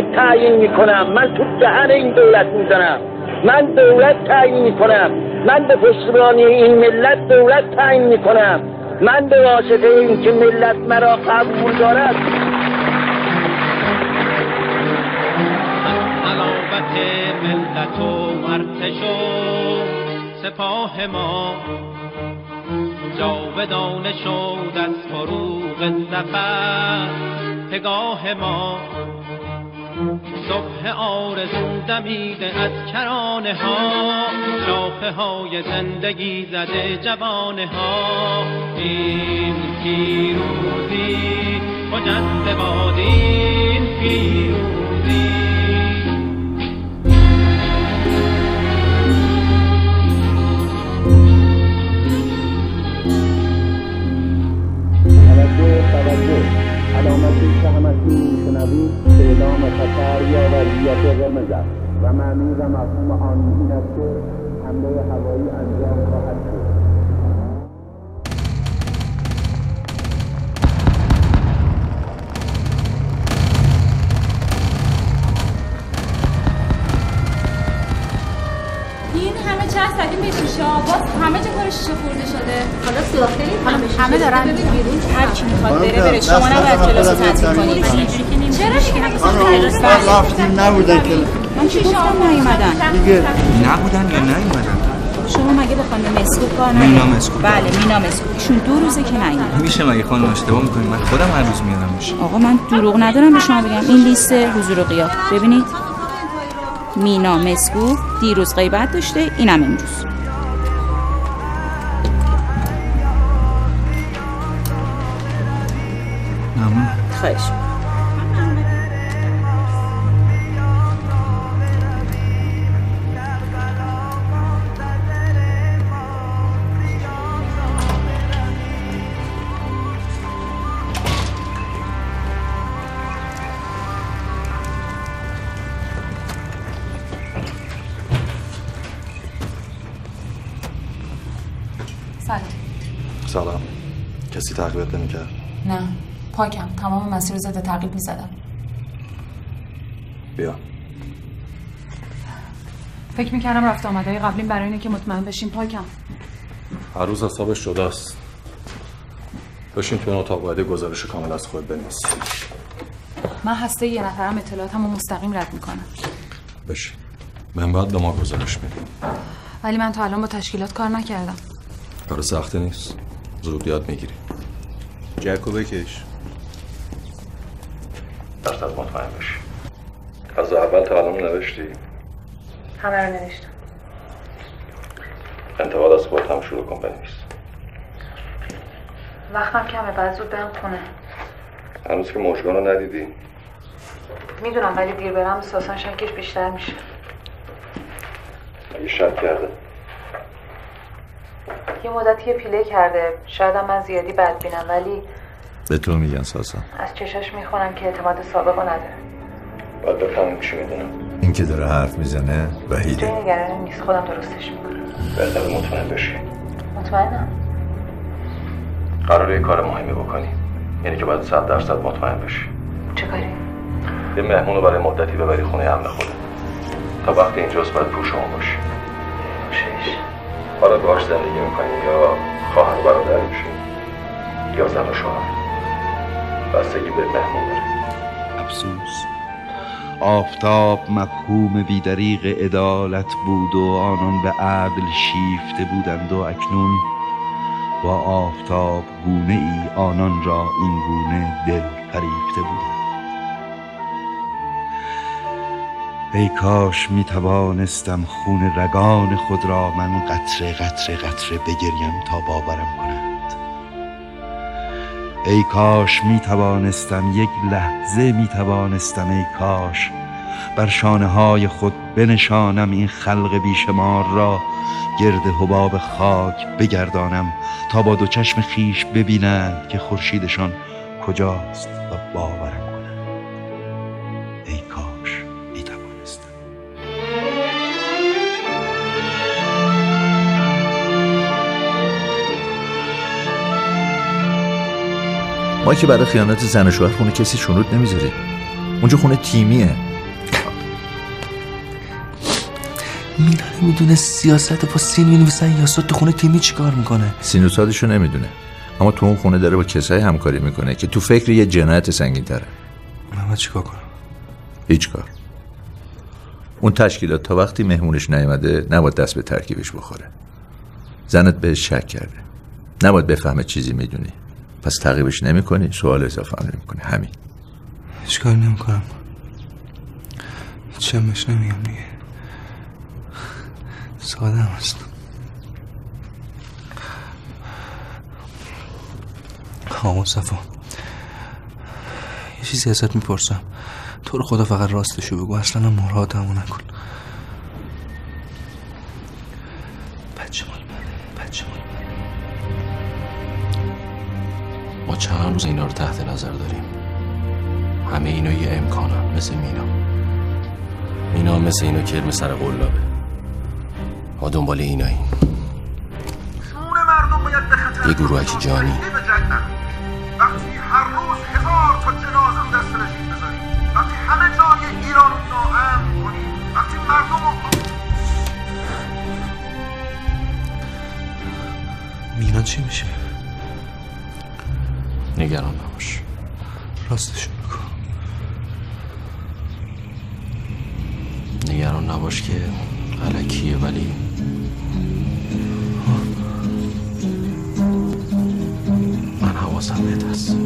دولت تعیین می‌کنم. من تو دهن این دولت می‌زنم. من دولت تعیین می‌کنم. من به پشتیبانی این ملت دولت تعیین می‌کنم. من به واسطه این که ملت مرا قبول دارد. علاوت ملت و ارتش سپاه ما جاودانه شد از فروغ زفر پگاه ما صبح آرزو دمیده از کرانه ها شاخه های زندگی زده جوانه ها این پیروزی خجسته باد این پیروزی. توجه توجه. علامتی که همکنون میشنوید اعلام خطر یا وضعیت قرمز است. و معنی و مفهوم آن این است که حمله هوایی انجام خواهد شد. همه به شیشه باز همه جا کار شیشه خورده شده؟ حالا سوراخی حالا همه دارن بیرون. هر کی می‌خواد بره بره. شما نباید کلاس رو تعطیل کنید چرا دیگه رفتیم نبودن که. من چی گفتم؟ نیومدن دیگه. نبودن یا نیومدن؟ شما مگه به خانم مسکوب کار مینا ندارید؟ مسکوب. بله مینا مسکوب ایشون دو روزه که نیومدن میشه مگه خانم اشتباه می‌کنی؟ من خودم هر روز میارم میشه آقا من دروغ ندارم به شما بگم. این لیست حضور و غیاب. ببینید. مینا مسکوب دیروز غیبت داشته اینم امروز. ممنون. خواهش. سلام کسی تقویت نمی‌کرد. نه. پاکم. تمام مسیر رو ضد تعقیب می‌زدم. بیا. فکر می‌کردم رفت آمده قبلیم برای اینه که مطمئن بشیم پاکم. هر روز حسابش جداست بشین تو این اتاق باید گزارش کامل از خود بنویس. من هسته یه نفرم اطلاعاتم رو مستقیم رد می‌کنم. بشین. من باید به ما گزارش میدیم. ولی من تا الان با تشکیلات کار نکردم. کار سختی نیست. زود یاد می‌گیری. جکو بکش درصد مطمئن بشی از اول تا الان نوشتی؟ همه رو نوشتم. انتقاد از خودت هم شروع کن بنویس. وقتم کمه بعد زود برم خونه. هنوز که مشگان رو ندیدی؟ می‌دونم ولی دیر برم ساسان شکش بیشتر میشه. اگه شک کرده. یه مدتی پیله کرده. شایدم من زیادی بد بینم ولی به تو میگن ساسا. از چشاش می‌خونم که اعتماد سابق رو نداره. باید بفهمیم چی می‌دونم این که داره حرف می‌زنه وحیده. جای نگرانی نیست خودم درستش می‌کنم. بهتر مطمئن بشی مطمئنم. قراره یه کار مهمی بکنی. یعنی که باید صد درصد مطمئن بشی چه کاری؟ یه مهمون رو برای مدتی ببری خونه امن خودت. تا وقتی اینجاست باید پوشمون باشی. حالا باش زندگی می‌کنی یا خواهر و برادر میشی یا زن و شوهر. بستگی به مهمون داره. افسوس. آفتاب مفهوم بیدریق عدالت بود و آنان به عدل شیفته بودند و اکنون با آفتاب گونه ای آنان را این گونه دل فریفته بودند. ای کاش می توانستم خون رگان خود را من قطره قطره قطره بگریم تا باورم کنند. ای کاش می توانستم یک لحظه می توانستم ای کاش بر شانه های خود بنشانم این خلق بیشمار را گرد حباب خاک بگردانم تا با دو چشم خیش ببینند که خورشیدشان کجاست و باورم ما که برای خیانت زن و شوهر خونه کسی شنود نمی‌ذاریم. اونجا خونه تیمیه. مینا نمی‌دونه سیاست با سین می‌نویسن تو خونه تیمی چیکار می‌کنه؟ سینوسادشو نمی‌دونه. اما تو اون خونه داره با کسایی همکاری می‌کنه که تو فکر یه جنایت سنگین تره من چیکار کنم؟ هیچ کار. اون تشکیلات تا وقتی مهمونش نیومده نباید دست به ترکیبش بخوره. زنت بهش شک کرده. نباید بفهمه چیزی می‌دونی. پس تعقیبش نمی‌کنی سوال اضافه هم نمی‌کنی. همین. کاری نمی‌کنم؟ چمش نمیگم دیگه. ساده هم هست مصطفا یه چیزی ازت می‌پرسم. تو رو خدا فقط راستشو بگو. اصلا مرادمو نکن. ما چند روز اینا رو تحت نظر داریم. همه اینا یه امکانم مثل مینا. مینا هم مثل اینو کرم سر قلابه ما دنبال ایناییم. یه گروهک جانی. وقتی هر روز هزار تا جنازه دست رژیم بذاریم وقتی همه جای ایران رو ناامن کنیم. وقتی مردم رو مینا چی میشه؟ نگران نباش. راستشو بگو. نگران نباش که علکیه ولی من حواسم بهت هست.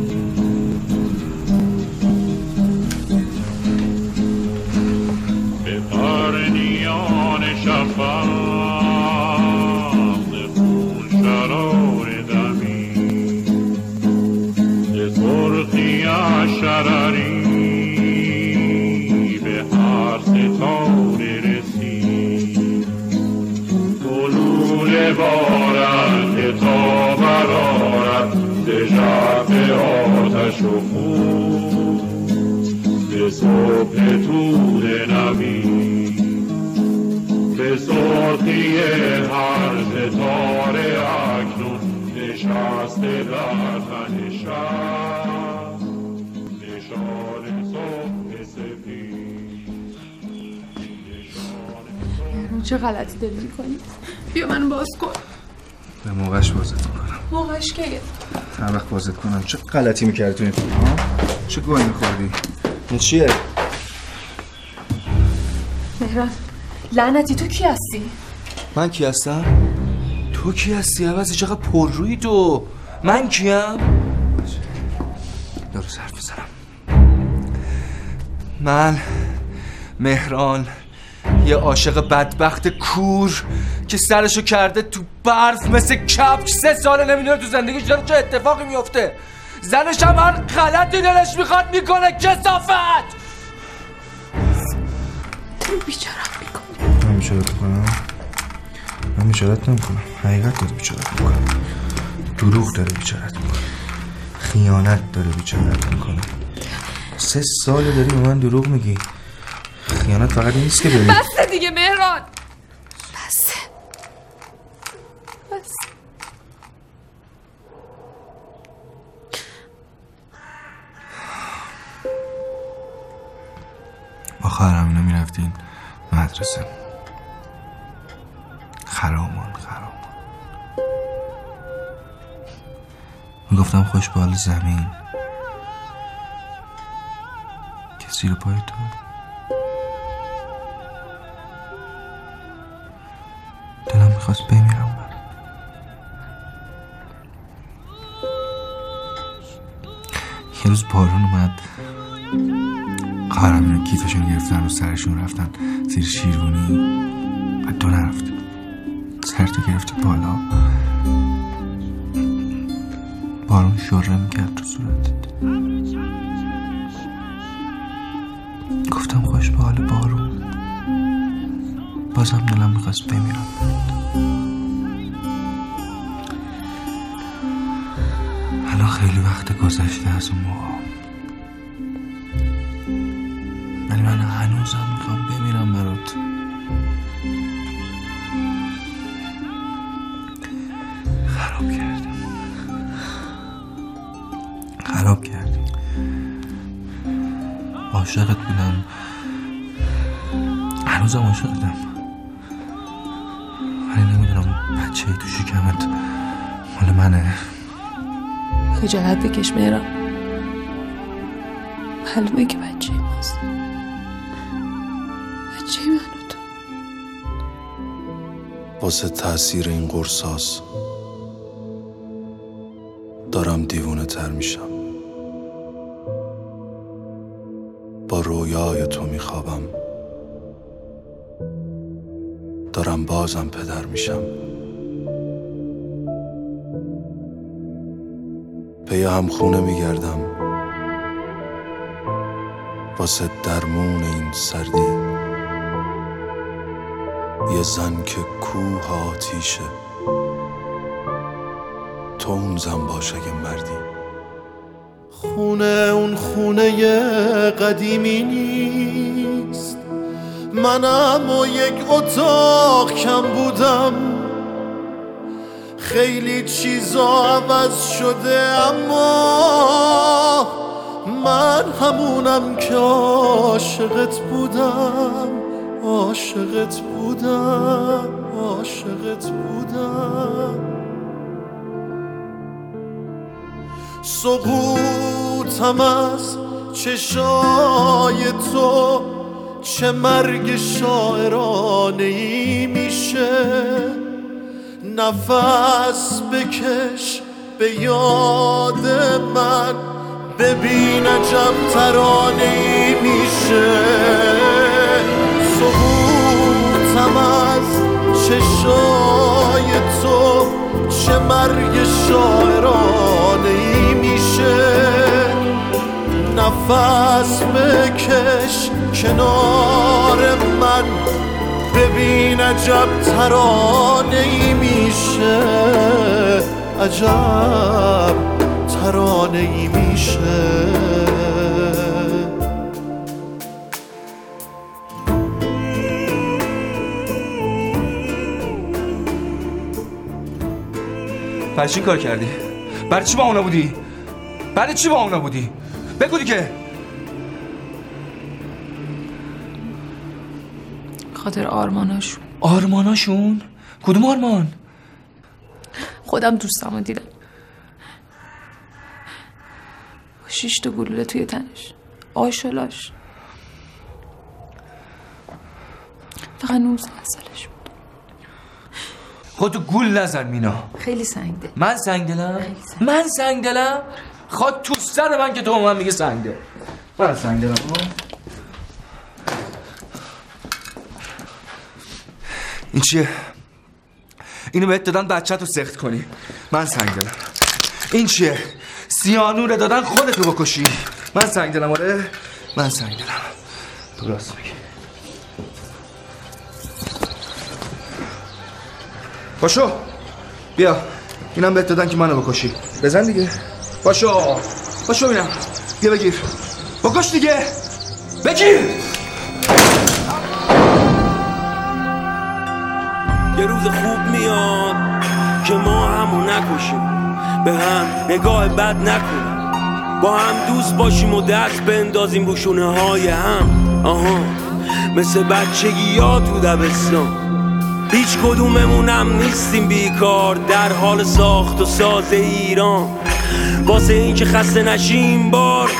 صبح طول نبی به سرخی هر ستاره اکنون نشسته در تن شب. نشان صبح سفید چه غلطی داری می‌کنی؟ بیا منو باز کن. به موقعش بازت می‌کنم. موقعش که هر وقت بازت کنم. چه غلطی می‌کردی تو این چه گوهی میخوردی؟ این چیه مهران لعنتی تو کی هستی؟ من کی هستم؟ تو کی هستی عوضی چقدر پر روی تو من کیم؟ درست حرف می‌زنم من مهران یه عاشق بدبخت کور که سرشو کرده تو برف مثل کپش سه ساله نمی‌دونه تو زندگیش داره چه اتفاقی میفته زنش هم هر غلطی دلش می‌خواد می‌کنه کسافت! بیچارم می‌کنی من بیچارت می‌کنم؟ من بیچارت نمی‌کنم. حقیقت داره بیچارت می‌کنم دروغ داره بیچارت می‌کنم خیانت داره بیچارت می‌کنه. سه سال داری به من دروغ میگی. خیانت فقط نیست که داری بسته دیگه مهران. حال زمین. که زیر پای تو. دلم می‌خواست بمیرم. من یه روز بارون اومد. خواهرم اینا کیفشون گرفتن و سرشون رفتن زیر شیروانی. و تو نرفت. سرتو گرفتی بالا. بارون شره می‌کرد تو صورتت گفتم خوش به حال بارون. بازم دلم می‌خواست بمیرم. الان خیلی وقت گذشته از اون موقع. بچه ای تو شکمت مال منه. خجالت بکش مهران؟ معلومه که بچه ماست. بچه من و تو. واسه تاثیر این قرصاس دارم دیوونه تر میشم. با رویای تو میخوابم. دارم بازم پدر میشم. پی هم خونه میگردم. واسه درمون این سردی. یه زن که کوه آتیشه. تو اون زن باش اگه مردی. خونه اون خونه قدیمی نیست. منم و یک اتاق کم بودم. خیلی چیزا عوض شده اما من همونم که عاشقت بودم عاشقت بودم عاشقت بودم. سقوطم از چشای تو چه مرگ شاعرانه ای میشه. نفس بکش به یاد من. ببین عجب ترانه ای میشه. سقوطم از چشای تو. چه مرگ شاعرانه ای میشه. نفس بکش کنار من. ببین عجب ترانه ای میشه عجب ترانه ای میشه برای چی کار کردی؟ برای چی با اونا بودی؟ برای چی با اونا بودی؟ بگو دیگه خاطر آرماناشون. آرماناشون؟ کدوم آرمان؟ خودم دوستمو دیدم. شیش تا گلوله توی تنش. آشلاش. فقط 19 سالش بود. خودتو گول نزن مینا. خیلی سنگ دل. من سنگ دلم؟ من سنگ دلم؟ خواهد تو سر من که تو من میگه سنگ دل. من سنگ دلم. این چیه؟ اینو بهت دادن بچه تو سخت کنی. من سنگ دلم. این چیه؟ سیانوره دادن خودتو بکشی. من سنگ دلم آره؟ من سنگ دلم. تو راست میگی. پاشو. بیا. اینم بهت دادن که منو بکشی. بزن دیگه. پاشو. پاشو بینم بیا بگیر. بکش دیگه. بگیر. یه روز خوب میاد که ما همو نکشیم. به هم نگاه بد نکنیم. با هم دوست باشیم و دست بندازیم رو شونه های هم. آها مثل بچگی ها تو دبستان. هیچ کدوممونم نیستیم بیکار در حال ساخت و ساز ایران. واسه اینکه خسته نشیم بار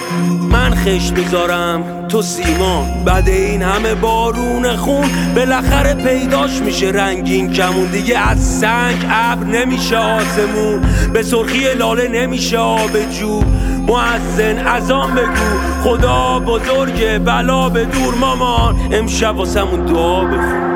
من خش بذارم تو سیمان. بعد این همه بارون خون بالاخره پیداش میشه. رنگین کمون دیگه از سنگ ابر نمیشه آسمون. به سرخی لاله نمیشه آب جو. معزن ازان بگو. خدا بزرگه بلا به دور مامان. امشب واسمون دعا بخون.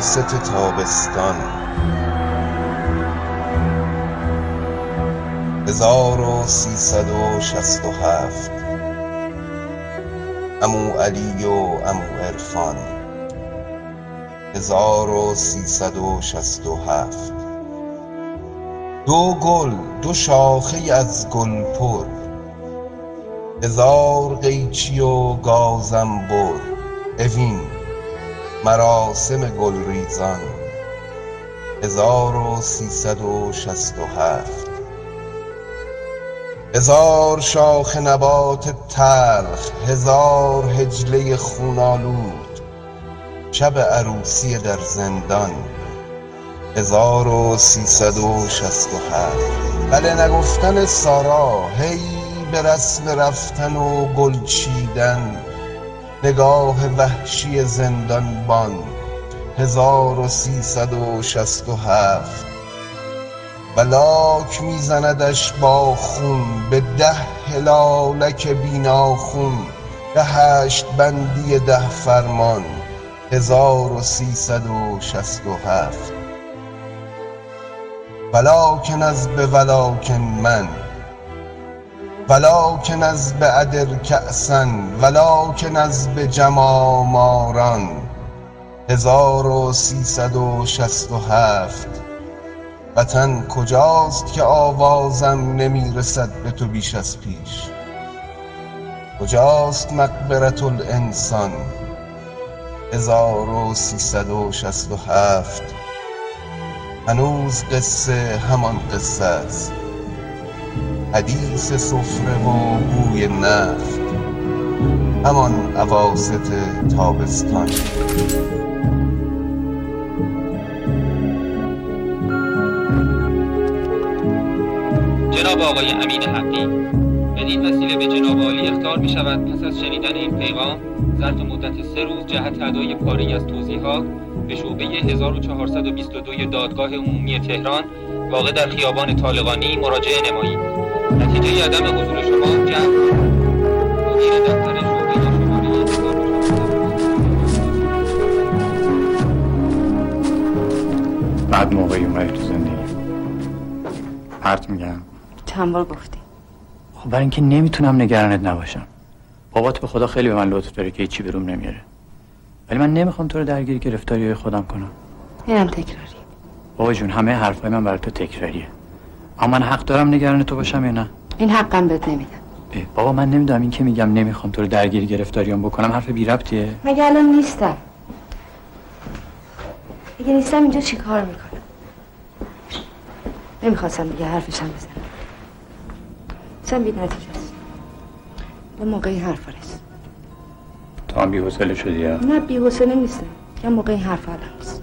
عواست تابستان. هزار و سیصد و شست و هفت. امو علی و امو عرفان. هزار و سیصد و شست و هفت. دو گل دو شاخه از گل پر. هزار قیچی و گازم اوین مراسم گل ریزان هزار شاخ نبات تلخ هزار هجله خونالود شب عروسی در زندان هزار و سیصد و شست و هفت. بله نگفتن سارا هی به رسم رفتن و گل چیدن. نگاه وحشی زندانبان هزار و سیصد و شست و هفت. بلاک میزندش با خون به ده هلالک بیناخون. به هشت بندی ده فرمان هزار و سیصد و شست و هفت. ولکن از به ولکن من ولکن از به ادر کأسن ولکن از به جماماران. هزار و سیصد و هفت. وطن کجاست که آوازم نمی رسد به تو بیش از پیش؟ کجاست مقبرة الانسان؟ هزار و سیصد و شست و هفت. هنوز قصه همان قصه است. حدیث سفره و بوی نفت. همان اواسط تابستان. جناب آقای امین حقی بدین وسیله به جناب عالی اختار می شود پس از شنیدن این پیغام ظرف مدت سه روز جهت ادای پاره از توضیحات به شعبه 1422 دادگاه عمومی تهران واقع در خیابان طالقانی مراجعه نمایید. نتیجه عدم حضور شما جمع مدیر دفتر شعبه شماره 1422 بعد موقعی اومدی تو زندگی. پرت میگم. چند بار گفتی؟ خب برای اینکه نمی‌تونم نگرانت نباشم. بابات به خدا خیلی به من لطف داره که هیچی بروم نمیاره. ولی من نمی‌خوام تو رو درگیر گرفتاری خودم کنم. اینم تکراری بابا جون همه حرفای من برای تو تکراریه. اما من حق دارم نگران تو باشم یا نه؟ این حقم بهت نمیدم. بابا من نمی‌دونم این که میگم نمی‌خوام تو رو درگیر گرفتاریام بکنم حرف بی ربطیه. مگه الان نیستم؟ اگه نیستم اینجا چی کار می‌کنم؟ نمی‌خواستم دیگه حرفشم بزنم. سن بی نتیجه است. یه موقعی حرف رسید تو هم بی‌حوصله شدی یا؟ نه بی حوصله نیستم. یه موقعی حرف الان نیست.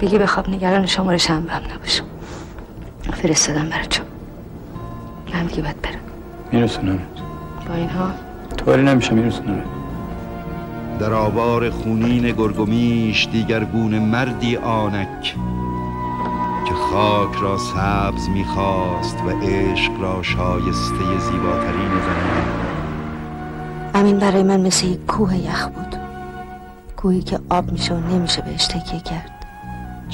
بگی بخواب نگران شماره شنبه هم نباشم. فرستادم برای چون من دیگه باید برم. میرسونم. با این حال طوری نمیشه میرسونم. در آوار خونین گرگومیش دیگر گونه مردی آنک که خاک را سبز می‌خواست و عشق را شایسته زیباترین زنان امین برای من مثل یک کوه یخ بود. کوهی که آب میشه و نمیشه بهش تکیه کرد.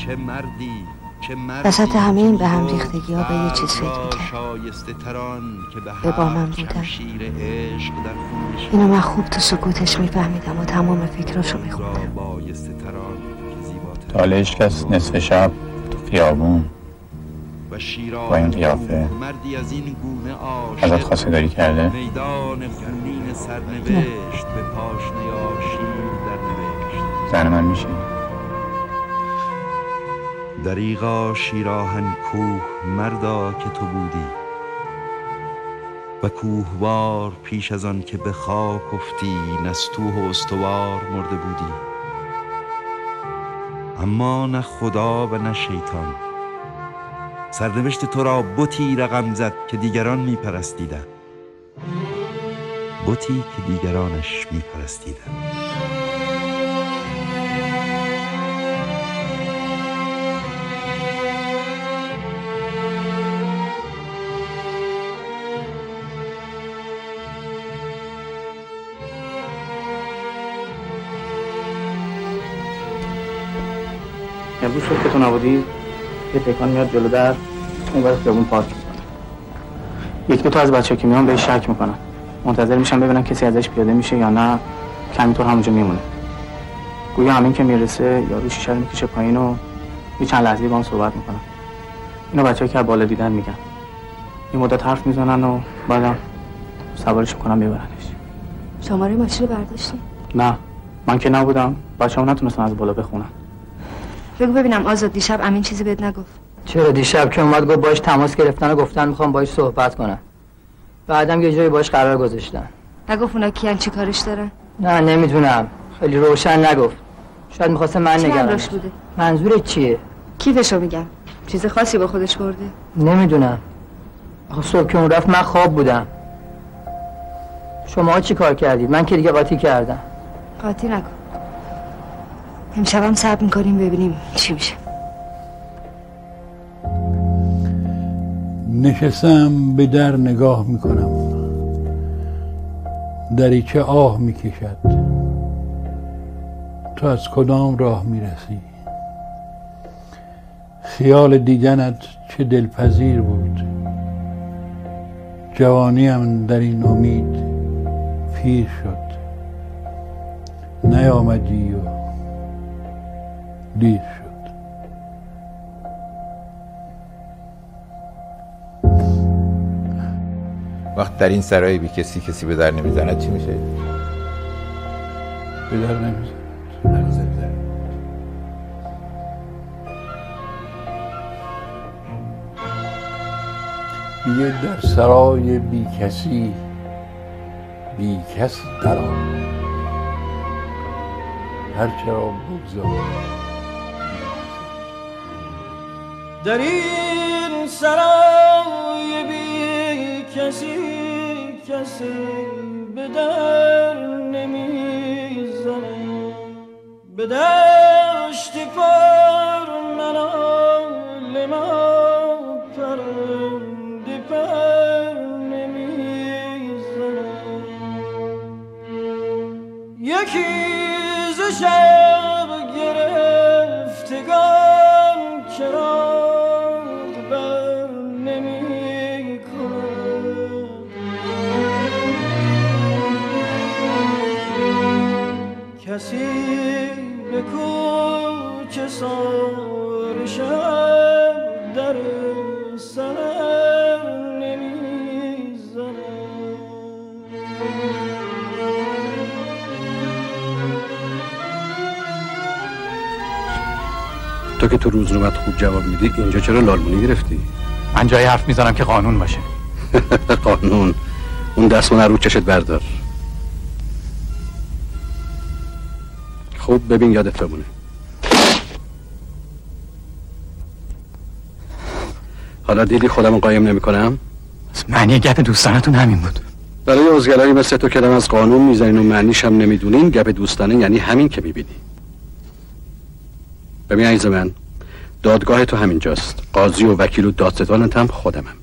چه مردی چه مردی وسط همه این به هم ریختگی ها به یه چیز فکر می‌کرد. شایسته تران که به با من بودن. اینو من خوب تو سکوتش میفهمیدم و تمام فکراشو میخوندم. را بایسته تران که زیباترین تا حالا هیچ کس نصف شب تو خیابون و با این قیافه مردی از این گونه عاشق ازت خواستگاری کرده؟ میدان خونین سرنوشت به پاشنه آشیل در نوشت. زن من میشه دریغا شیراهن کوه مردا که تو بودی. و کوهوار پیش از آن که به خاک افتی نستوه و استوار مرده بودی. اما نه خدا و نه شیطان. سرنوشت تو را بتی رقم زد که دیگران میپرستیدن بتی که دیگرانش میپرستیدن امروز صبح که تو نبودی یه پیکان میاد جلو در اون برای خیابون پارک می‌کنه. یک دو تا از بچه که میان بهش شک می‌کنن. منتظر میشن ببینن کسی ازش پیاده میشه یا نه. که همینطور همونجا میمونه. گویا همین که می‌رسه یارو شیشه رو می‌کشه پایین و یه چند لحظه با هم صحبت می‌کنن. اینو بچه که بالا دیدن میگن. این مدت حرف می‌زنن و بعدم سوارش می‌کنم ببرنش. شماره ماشین رو برداشتی نه. من که نبودم. بچه هم نتونستن از بالا بخونن. بگو ببینم آزاد دیشب امین چیزی بهت نگفت. چرا دیشب؟ که اومد گفت باش تماس گرفتن و گفتن می‌خوام باش صحبت کنم. بعدم یه جایی باش قرار گذاشتن. نگفت اونا کیان چی کارش دارن؟ نه نمی‌دونم. خیلی روشن نگفت. شاید می‌خواسته من همراش بوده؟ منظورت چیه؟ کیفشو میگم. چیز خاصی با خودش برده؟ نمی‌دونم. آخه صبح که اون رفت من خواب بودم. شما چی کار کردید؟ من که دیگه قاطی کردم. قاطی نکن. امشبم صبر می‌کنیم ببینیم چی میشه. نشستم به در نگاه می‌کنم. دریچه آه می‌کشد. تو از کدام راه می‌رسی؟ خیال دیدنت چه دلپذیر بود؟ جوانیم در این امید پیر شد. نیامدی و دیر شد وقت در این سرای بی کسی کسی به در نمی‌زند چی میشه؟ به در نمی‌زند بیه در سرای بی کسی بی کس در آن هر چرا بگذار در این سرای بی کسی کسی به در نمی‌زنه. به دشت پر منال ما پرنده پر نمی‌زنه. یکی ز تو که تو روزنامت خوب جواب میدی اینجا چرا لالمونی گرفتی؟ من جای حرف می‌زنم که قانون باشه. قانون. اون دستمان رو چشت بردار. خوب ببین یادت بمونه حالا دیدی خودم قایم نمی کنم معنی گپ دوستانتون همین بود. برای ازگرایی مثل تو کلم از قانون می‌زنین و معنیش هم نمی‌دونین گپ دوستانه یعنی همین که می‌بینی. ببین عزیز من دادگاه تو همینجاست. قاضی و وکیل و دادستانت هم خودمم.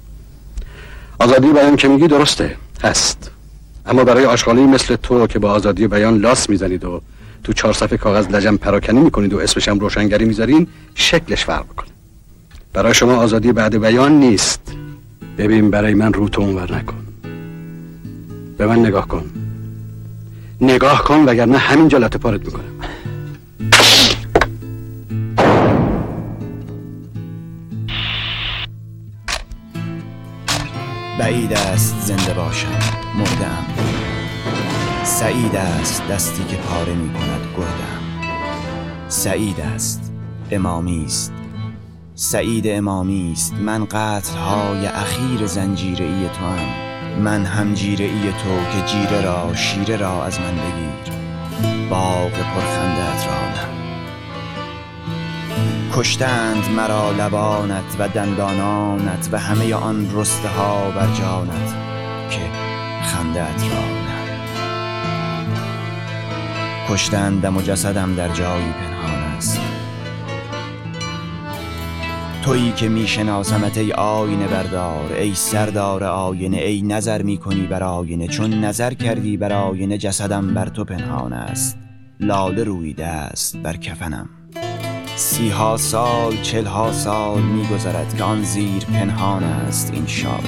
آزادی بیان که میگی درسته هست. اما برای آشغالی مثل تو که با آزادی بیان لاس می‌زنید و تو چهار صفحه کاغذ لجم پراکنی می‌کنید و اسمش هم روشنگری می‌ذارین شکلش فرق می‌کنه. برای شما آزادی بعد بیان نیست. ببین برای من رو تو اونور نکن. به من نگاه کن. نگاه کن وگرنه لطه پارت می‌کنم. بعید است زنده باشم مردم. سعید است دستی که پاره می کند گردم. سعید است امامی است. سعید امامی است من قتل های اخیر زنجیره ای تو هم من هم جیره ای تو که جیره را شیره را از من بگیر. باغ پرخندت را کشتند مرا لبانت و دندانانت و همه آن رسته ها بر جانت که خندت را کشتندم و جسدم در جایی پنهان است. تویی که میشناسمت ای آینه بردار ای سردار آینه ای نظر می‌کنی بر آینه. چون نظر کردی بر آینه جسدم بر تو پنهان است. لاله رویده است بر کفنم. سی ها سال چل ها سال میگذرد که آن زیر پنهان است این شال.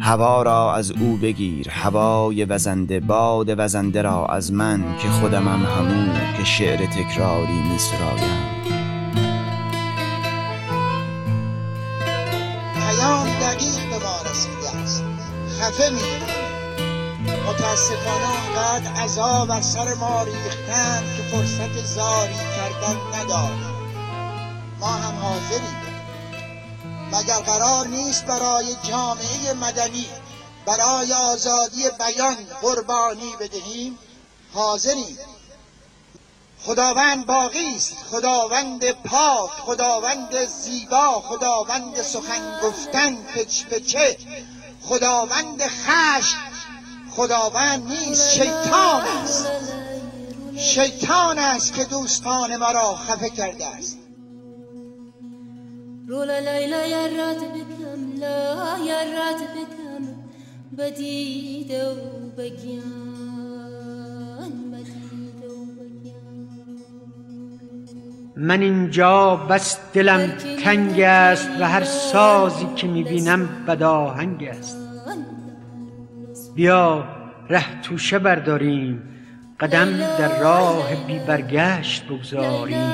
هوا را از او بگیر هوای وزنده باد وزنده را از من که خودمم همون که شعر تکراری می سرایم به ما رسیده است. خفه می متاسفانه آنقدر عذاب از سر ما ریختن که فرصت زاری کردن نداریم ما هم حاضریم. مگر قرار نیست برای جامعه مدنی برای آزادی بیان قربانی بدهیم؟ حاضریم. خداوند باقی است. خداوند پاک خداوند زیبا خداوند سخن گفتن پچ پچه. خداوند خشم خداوند نیست. شیطان است. شیطان است که دوستان ما را خفه کرده است. رولا لیلا یرات بکم لا یرات بکم بدید و بگیان بدید و من اینجا بس دلم تنگ است و هر سازی که می‌بینم بداهنگ است. بیا ره توشه برداریم. قدم در راه بی برگشت بگذاریم.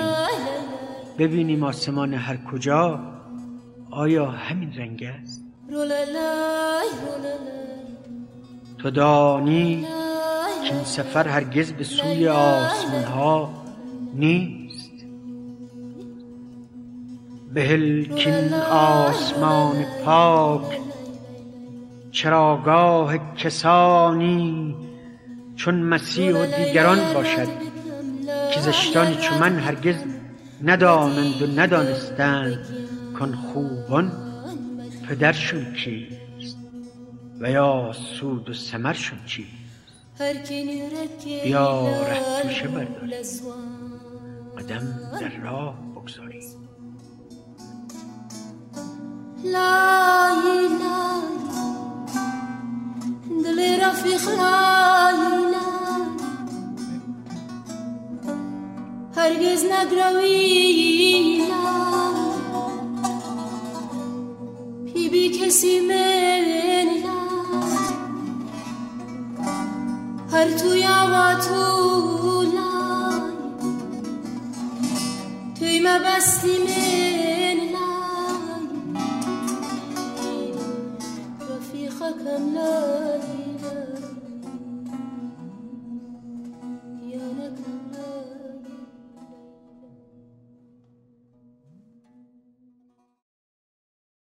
ببینیم آسمان هر کجا. آیا همین رنگ است؟ تو دانی که این سفر هرگز به سوی آسمان ها نیست. بهل کین آسمان پاک چراگاه کسانی چون مسیح و دیگران باشد که زشتانی چون من هرگز ندانند و ندانستند کن خوبان پدرشون کیست و یا سود و سمرشون چیست؟ بیا ره توشه برداریم قدم در راه بگذاریم. لای لای هرگز نگروی لای پی بی کسی من لای هر تو یا تو لای توی ما بستی من لای رفیقکم لای